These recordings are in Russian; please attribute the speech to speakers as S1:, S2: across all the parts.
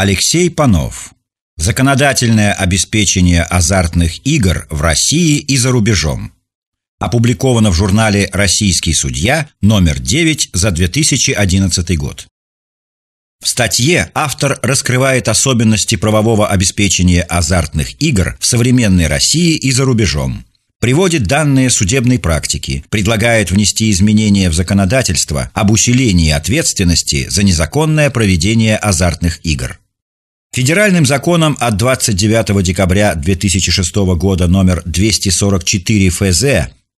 S1: Алексей Панов. Законодательное обеспечение азартных игр в России и за рубежом. Опубликовано в журнале «Российский судья» номер 9 за 2011 год. В статье автор раскрывает особенности правового обеспечения азартных игр в современной России и за рубежом, приводит данные судебной практики, предлагает внести изменения в законодательство об усилении ответственности за незаконное проведение азартных игр. Федеральным законом от 29 декабря 2006 года номер 244 ФЗ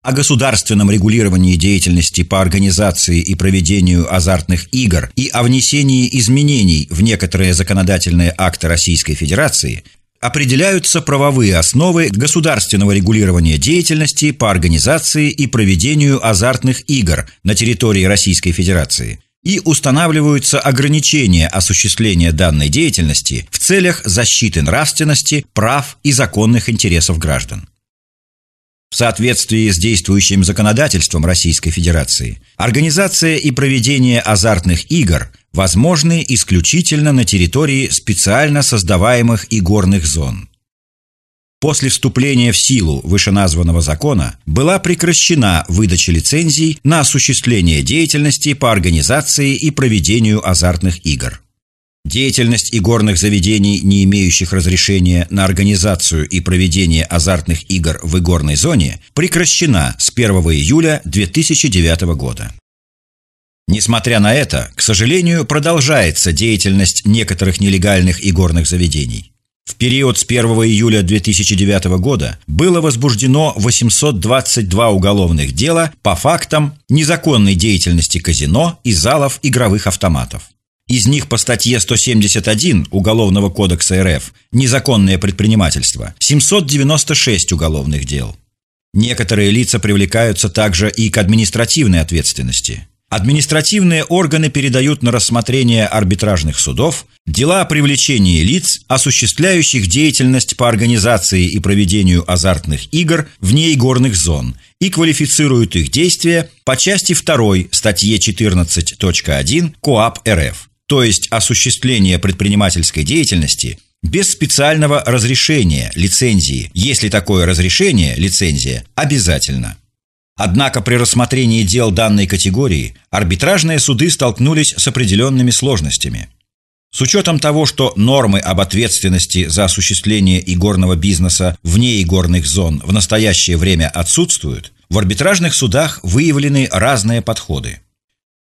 S1: о государственном регулировании деятельности по организации и проведению азартных игр и о внесении изменений в некоторые законодательные акты Российской Федерации определяются правовые основы государственного регулирования деятельности по организации и проведению азартных игр на территории Российской Федерации и устанавливаются ограничения осуществления данной деятельности в целях защиты нравственности, прав и законных интересов граждан. В соответствии с действующим законодательством Российской Федерации, организация и проведение азартных игр возможны исключительно на территории специально создаваемых игорных зон. После вступления в силу вышеназванного закона была прекращена выдача лицензий на осуществление деятельности по организации и проведению азартных игр. Деятельность игорных заведений, не имеющих разрешения на организацию и проведение азартных игр в игорной зоне, прекращена с 1 июля 2009 года. Несмотря на это, к сожалению, продолжается деятельность некоторых нелегальных игорных заведений. В период с 1 июля 2009 года было возбуждено 822 уголовных дела по фактам незаконной деятельности казино и залов игровых автоматов. Из них по статье 171 Уголовного кодекса РФ «Незаконное предпринимательство» 796 уголовных дел. Некоторые лица привлекаются также и к административной ответственности. Административные органы передают на рассмотрение арбитражных судов дела о привлечении лиц, осуществляющих деятельность по организации и проведению азартных игр вне игорных зон, и квалифицируют их действия по части 2 статье 14.1 КоАП РФ, то есть осуществление предпринимательской деятельности без специального разрешения, лицензии, если такое разрешение, лицензия, обязательно. Однако при рассмотрении дел данной категории арбитражные суды столкнулись с определенными сложностями. С учетом того, что нормы об ответственности за осуществление игорного бизнеса вне игорных зон в настоящее время отсутствуют, в арбитражных судах выявлены разные подходы.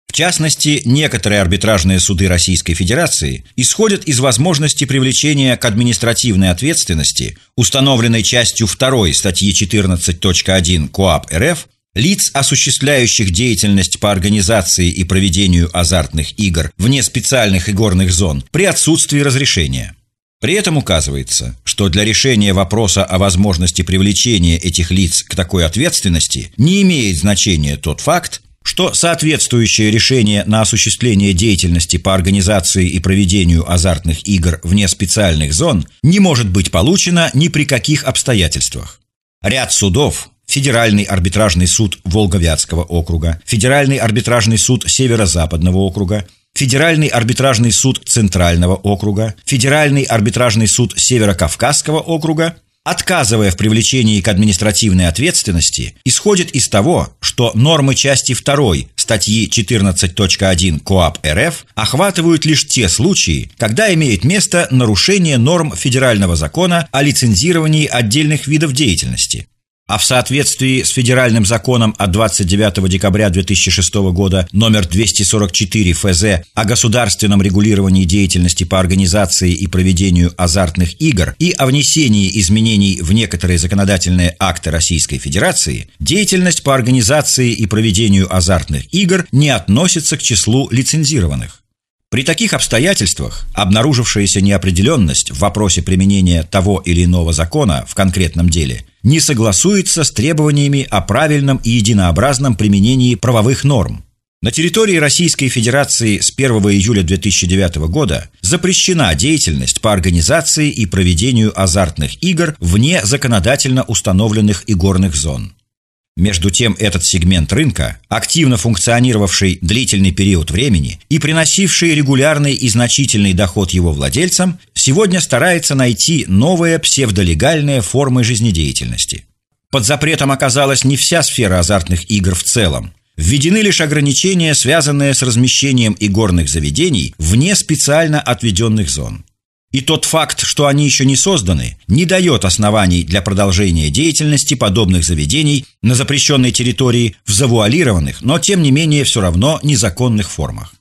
S1: В частности, некоторые арбитражные суды Российской Федерации исходят из возможности привлечения к административной ответственности, установленной частью 2 статьи 14.1 КоАП РФ, лиц, осуществляющих деятельность по организации и проведению азартных игр вне специальных игорных зон при отсутствии разрешения. При этом указывается, что для решения вопроса о возможности привлечения этих лиц к такой ответственности не имеет значения тот факт, что соответствующее решение на осуществление деятельности по организации и проведению азартных игр вне специальных зон не может быть получено ни при каких обстоятельствах. Ряд судов Федеральный арбитражный суд Волговятского округа, Федеральный арбитражный суд Северо-Западного округа, Федеральный арбитражный суд Центрального округа, Федеральный арбитражный суд Северо-Кавказского округа, отказывая в привлечении к административной ответственности, исходит из того, что нормы части 2 статьи 14.1 КоАП РФ охватывают лишь те случаи, когда имеет место нарушение норм федерального закона о лицензировании отдельных видов деятельности, а в соответствии с федеральным законом от 29 декабря 2006 года номер 244 ФЗ о государственном регулировании деятельности по организации и проведению азартных игр и о внесении изменений в некоторые законодательные акты Российской Федерации, деятельность по организации и проведению азартных игр не относится к числу лицензированных. При таких обстоятельствах обнаружившаяся неопределенность в вопросе применения того или иного закона в конкретном деле не согласуется с требованиями о правильном и единообразном применении правовых норм. На территории Российской Федерации с 1 июля 2009 года запрещена деятельность по организации и проведению азартных игр вне законодательно установленных игорных зон. Между тем, этот сегмент рынка, активно функционировавший длительный период времени и приносивший регулярный и значительный доход его владельцам, сегодня старается найти новые псевдолегальные формы жизнедеятельности. Под запретом оказалась не вся сфера азартных игр в целом. Введены лишь ограничения, связанные с размещением игорных заведений вне специально отведенных зон – и тот факт, что они еще не созданы, не дает оснований для продолжения деятельности подобных заведений на запрещенной территории в завуалированных, но тем не менее все равно незаконных формах.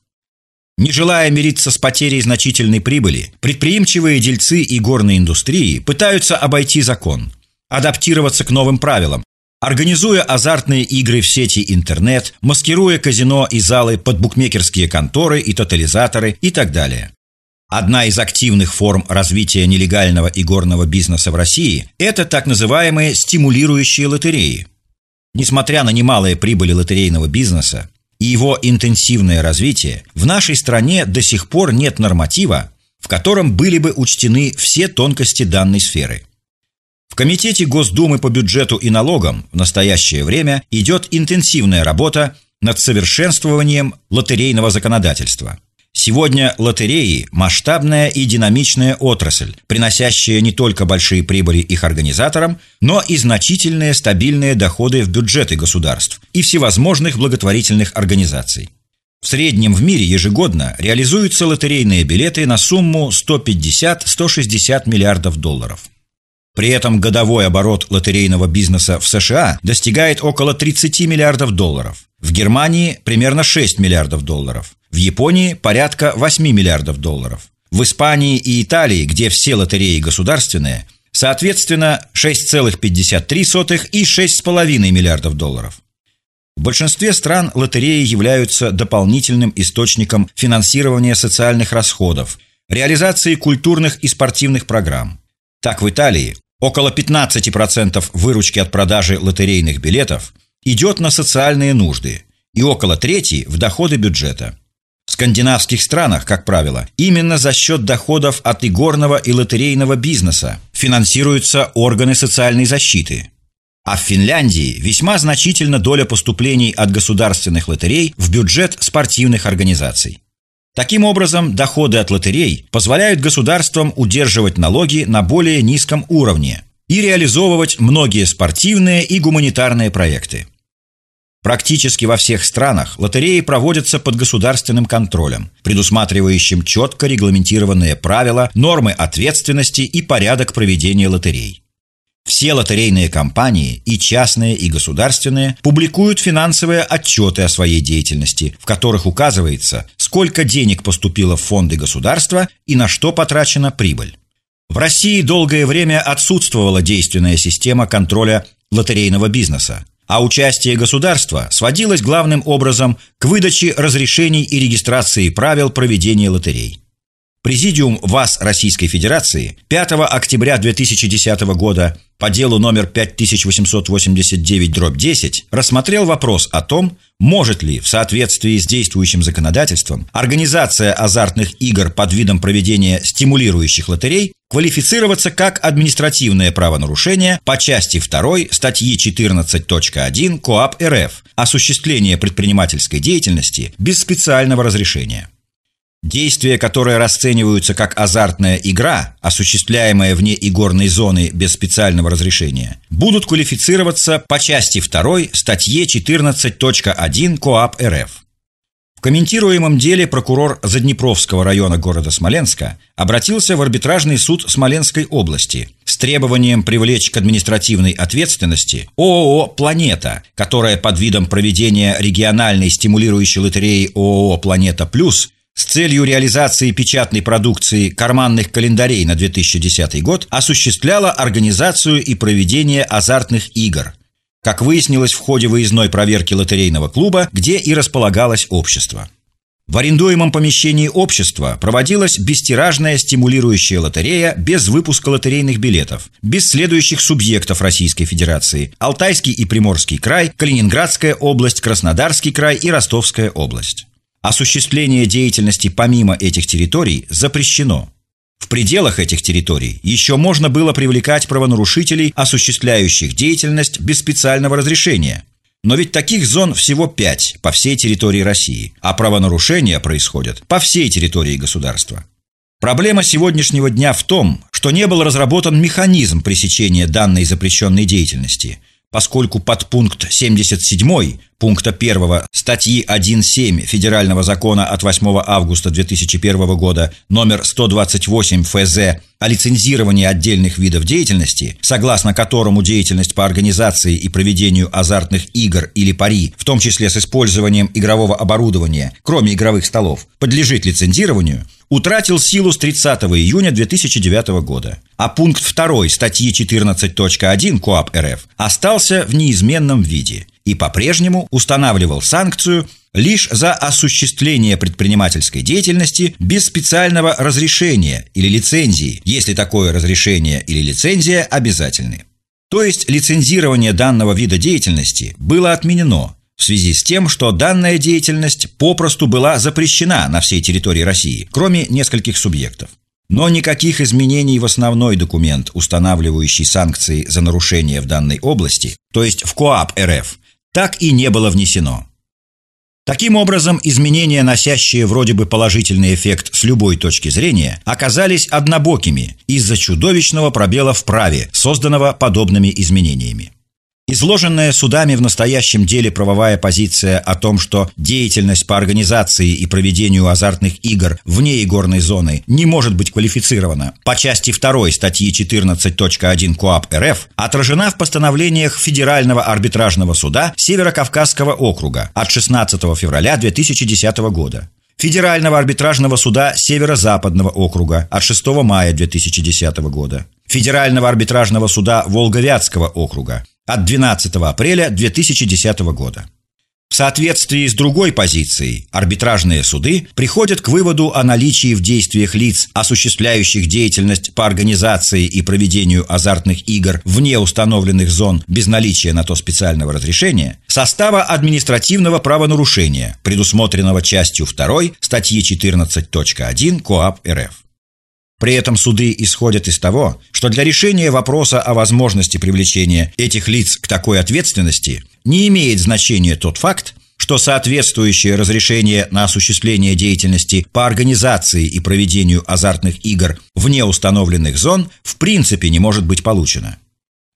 S1: Не желая мириться с потерей значительной прибыли, предприимчивые дельцы и горной индустрии пытаются обойти закон, адаптироваться к новым правилам, организуя азартные игры в сети интернет, маскируя казино и залы под букмекерские конторы и тотализаторы и так далее. Одна из активных форм развития нелегального игорного бизнеса в России – это так называемые стимулирующие лотереи. Несмотря на немалые прибыли лотерейного бизнеса и его интенсивное развитие, в нашей стране до сих пор нет норматива, в котором были бы учтены все тонкости данной сферы. В Комитете Госдумы по бюджету и налогам в настоящее время идет интенсивная работа над совершенствованием лотерейного законодательства – Сегодня лотереи – масштабная и динамичная отрасль, приносящая не только большие прибыли их организаторам, но и значительные стабильные доходы в бюджеты государств и всевозможных благотворительных организаций. В среднем в мире ежегодно реализуются лотерейные билеты на сумму 150-160 миллиардов долларов. При этом годовой оборот лотерейного бизнеса в США достигает около 30 миллиардов долларов, в Германии – примерно 6 миллиардов долларов, в Японии порядка 8 миллиардов долларов. В Испании и Италии, где все лотереи государственные, соответственно 6,53 и 6,5 миллиардов долларов. В большинстве стран лотереи являются дополнительным источником финансирования социальных расходов, реализации культурных и спортивных программ. Так в Италии около 15% выручки от продажи лотерейных билетов идет на социальные нужды и около трети в доходы бюджета – в скандинавских странах, как правило, именно за счет доходов от игорного и лотерейного бизнеса финансируются органы социальной защиты. А в Финляндии весьма значительна доля поступлений от государственных лотерей в бюджет спортивных организаций. Таким образом, доходы от лотерей позволяют государствам удерживать налоги на более низком уровне и реализовывать многие спортивные и гуманитарные проекты. Практически во всех странах лотереи проводятся под государственным контролем, предусматривающим четко регламентированные правила, нормы ответственности и порядок проведения лотерей. Все лотерейные компании, и частные, и государственные, публикуют финансовые отчеты о своей деятельности, в которых указывается, сколько денег поступило в фонды государства и на что потрачена прибыль. В России долгое время отсутствовала действенная система контроля лотерейного бизнеса а участие государства сводилось главным образом к выдаче разрешений и регистрации правил проведения лотерей. Президиум ВАС Российской Федерации 5 октября 2010 года по делу номер 5889-10 рассмотрел вопрос о том, может ли в соответствии с действующим законодательством организация азартных игр под видом проведения стимулирующих лотерей квалифицироваться как административное правонарушение по части 2 статьи 14.1 КоАП РФ «Осуществление предпринимательской деятельности без специального разрешения». Действия, которые расцениваются как азартная игра, осуществляемая вне игорной зоны без специального разрешения, будут квалифицироваться по части 2 статье 14.1 КоАП РФ. В комментируемом деле прокурор Заднепровского района города Смоленска обратился в арбитражный суд Смоленской области с требованием привлечь к административной ответственности ООО «Планета», которая под видом проведения региональной стимулирующей лотереи ООО «Планета Плюс» с целью реализации печатной продукции карманных календарей на 2010 год осуществляла организацию и проведение азартных игр, как выяснилось в ходе выездной проверки лотерейного клуба, где и располагалось общество. В арендуемом помещении общества проводилась бестиражная стимулирующая лотерея без выпуска лотерейных билетов, без следующих субъектов Российской Федерации – Алтайский и Приморский край, Калининградская область, Краснодарский край и Ростовская область. Осуществление деятельности помимо этих территорий запрещено. В пределах этих территорий еще можно было привлекать правонарушителей, осуществляющих деятельность без специального разрешения. Но ведь таких зон всего пять по всей территории России, а правонарушения происходят по всей территории государства. Проблема сегодняшнего дня в том, что не был разработан механизм пресечения данной запрещенной деятельности – поскольку подпункт 77 пункта 1 статьи 1.7 Федерального закона от 8 августа 2001 года номер 128 ФЗ о лицензировании отдельных видов деятельности, согласно которому деятельность по организации и проведению азартных игр или пари, в том числе с использованием игрового оборудования, кроме игровых столов, подлежит лицензированию, утратил силу с 30 июня 2009 года, а пункт 2 статьи 14.1 КоАП РФ остался в неизменном виде и по-прежнему устанавливал санкцию лишь за осуществление предпринимательской деятельности без специального разрешения или лицензии, если такое разрешение или лицензия обязательны. То есть лицензирование данного вида деятельности было отменено, в связи с тем, что данная деятельность попросту была запрещена на всей территории России, кроме нескольких субъектов. Но никаких изменений в основной документ, устанавливающий санкции за нарушение в данной области, то есть в КОАП РФ, так и не было внесено. Таким образом, изменения, носящие вроде бы положительный эффект с любой точки зрения, оказались однобокими из-за чудовищного пробела в праве, созданного подобными изменениями. Изложенная судами в настоящем деле правовая позиция о том, что деятельность по организации и проведению азартных игр вне игорной зоны не может быть квалифицирована по части 2 статьи 14.1 КоАП РФ, отражена в постановлениях Федерального арбитражного суда Северо-Кавказского округа от 16 февраля 2010 года. Федерального арбитражного суда Северо-Западного округа от 6 мая 2010 года, Федерального арбитражного суда Волговятского округа от 12 апреля 2010 года. В соответствии с другой позицией, арбитражные суды приходят к выводу о наличии в действиях лиц, осуществляющих деятельность по организации и проведению азартных игр вне установленных зон без наличия на то специального разрешения, состава административного правонарушения, предусмотренного частью 2 статьи 14.1 КоАП РФ. При этом суды исходят из того, что для решения вопроса о возможности привлечения этих лиц к такой ответственности не имеет значения тот факт, что соответствующее разрешение на осуществление деятельности по организации и проведению азартных игр вне установленных зон в принципе не может быть получено.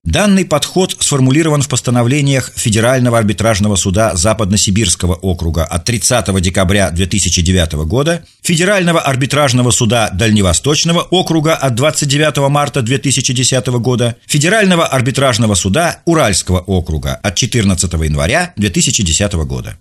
S1: Данный подход сформулирован в постановлениях Федерального арбитражного суда Западно-Сибирского округа от 30 декабря 2009 года, Федерального арбитражного суда Дальневосточного округа от 29 марта 2010 года, Федерального арбитражного суда Уральского округа от 14 января 2010 года.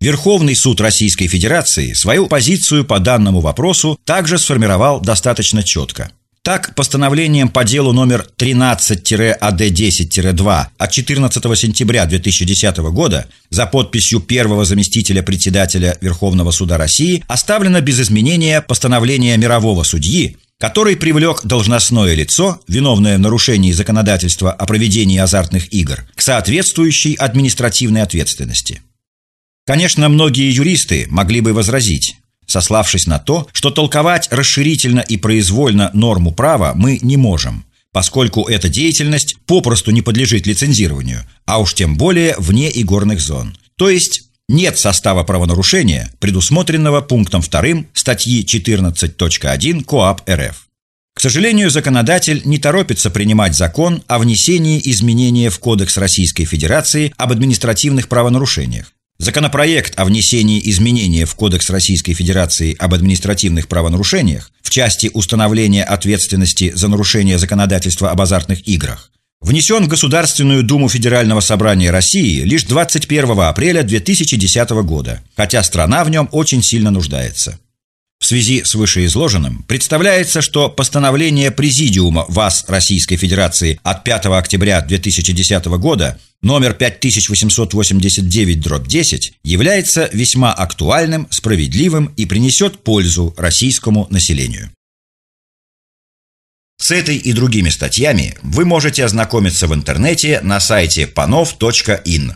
S1: Верховный суд Российской Федерации свою позицию по данному вопросу также сформировал достаточно четко – так, постановлением по делу номер 13-АД10-2 от 14 сентября 2010 года за подписью первого заместителя председателя Верховного суда России оставлено без изменения постановление мирового судьи, который привлек должностное лицо, виновное в нарушении законодательства о проведении азартных игр, к соответствующей административной ответственности. Конечно, многие юристы могли бы возразить, сославшись на то, что толковать расширительно и произвольно норму права мы не можем, поскольку эта деятельность попросту не подлежит лицензированию, а уж тем более вне игорных зон. То есть нет состава правонарушения, предусмотренного пунктом 2 статьи 14.1 КоАП РФ. К сожалению, законодатель не торопится принимать закон о внесении изменения в Кодекс Российской Федерации об административных правонарушениях, Законопроект о внесении изменения в Кодекс Российской Федерации об административных правонарушениях в части установления ответственности за нарушение законодательства об азартных играх внесен в Государственную Думу Федерального Собрания России лишь 21 апреля 2010 года, хотя страна в нем очень сильно нуждается. В связи с вышеизложенным представляется, что постановление Президиума ВАС Российской Федерации от 5 октября 2010 года номер 5889-10 является весьма актуальным, справедливым и принесет пользу российскому населению. С этой и другими статьями вы можете ознакомиться в интернете на сайте panov.in.